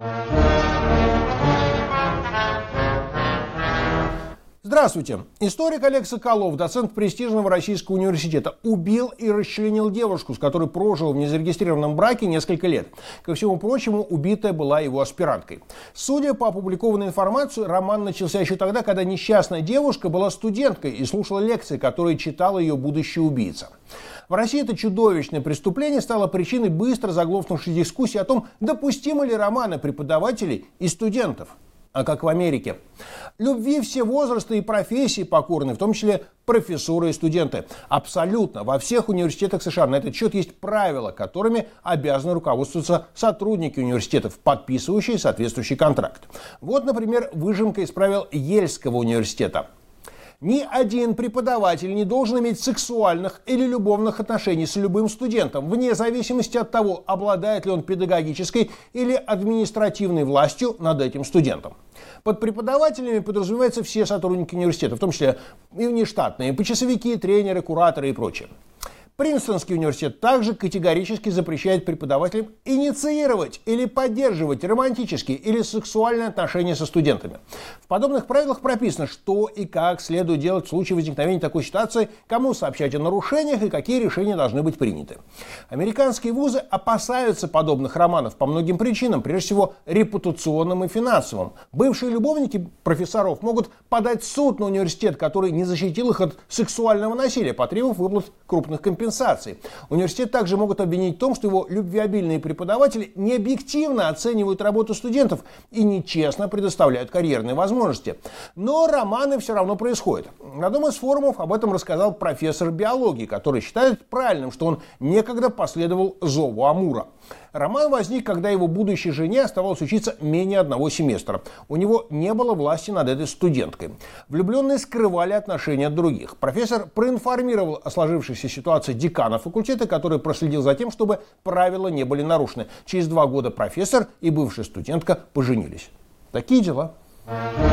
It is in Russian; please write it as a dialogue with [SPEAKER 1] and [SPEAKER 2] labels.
[SPEAKER 1] Bye. Здравствуйте. Историк Олег Соколов, доцент престижного российского университета, убил и расчленил девушку, с которой прожил в незарегистрированном браке несколько лет. Ко всему прочему, убитая была его аспиранткой. Судя по опубликованной информации, роман начался еще тогда, когда несчастная девушка была студенткой и слушала лекции, которые читал ее будущий убийца. В России это чудовищное преступление стало причиной быстро заглохнувшей дискуссии о том, допустимы ли романы преподавателей и студентов а как в Америке. Любви все возрасты и профессии покорны, в том числе профессуры и студенты. Абсолютно. Во всех университетах США на этот счет есть правила, которыми обязаны руководствоваться сотрудники университетов, подписывающие соответствующий контракт. Вот, например, выжимка из правил Ельского университета – ни один преподаватель не должен иметь сексуальных или любовных отношений с любым студентом, вне зависимости от того, обладает ли он педагогической или административной властью над этим студентом. Под преподавателями подразумеваются все сотрудники университета, в том числе и внештатные, почасовики, тренеры, кураторы и прочее. Принстонский университет также категорически запрещает преподавателям инициировать или поддерживать романтические или сексуальные отношения со студентами. В подобных правилах прописано, что и как следует делать в случае возникновения такой ситуации, кому сообщать о нарушениях и какие решения должны быть приняты. Американские вузы опасаются подобных романов по многим причинам, прежде всего репутационным и финансовым. Бывшие любовники профессоров могут подать суд на университет, который не защитил их от сексуального насилия, потребовав выплат крупных компенсаций компенсаций. Университет также могут обвинить в том, что его любвеобильные преподаватели необъективно оценивают работу студентов и нечестно предоставляют карьерные возможности. Но романы все равно происходят. На одном из форумов об этом рассказал профессор биологии, который считает правильным, что он некогда последовал зову Амура. Роман возник, когда его будущей жене оставалось учиться менее одного семестра. У него не было власти над этой студенткой. Влюбленные скрывали отношения от других. Профессор проинформировал о сложившейся ситуации декана факультета, который проследил за тем, чтобы правила не были нарушены. Через два года профессор и бывшая студентка поженились. Такие дела. Thank you.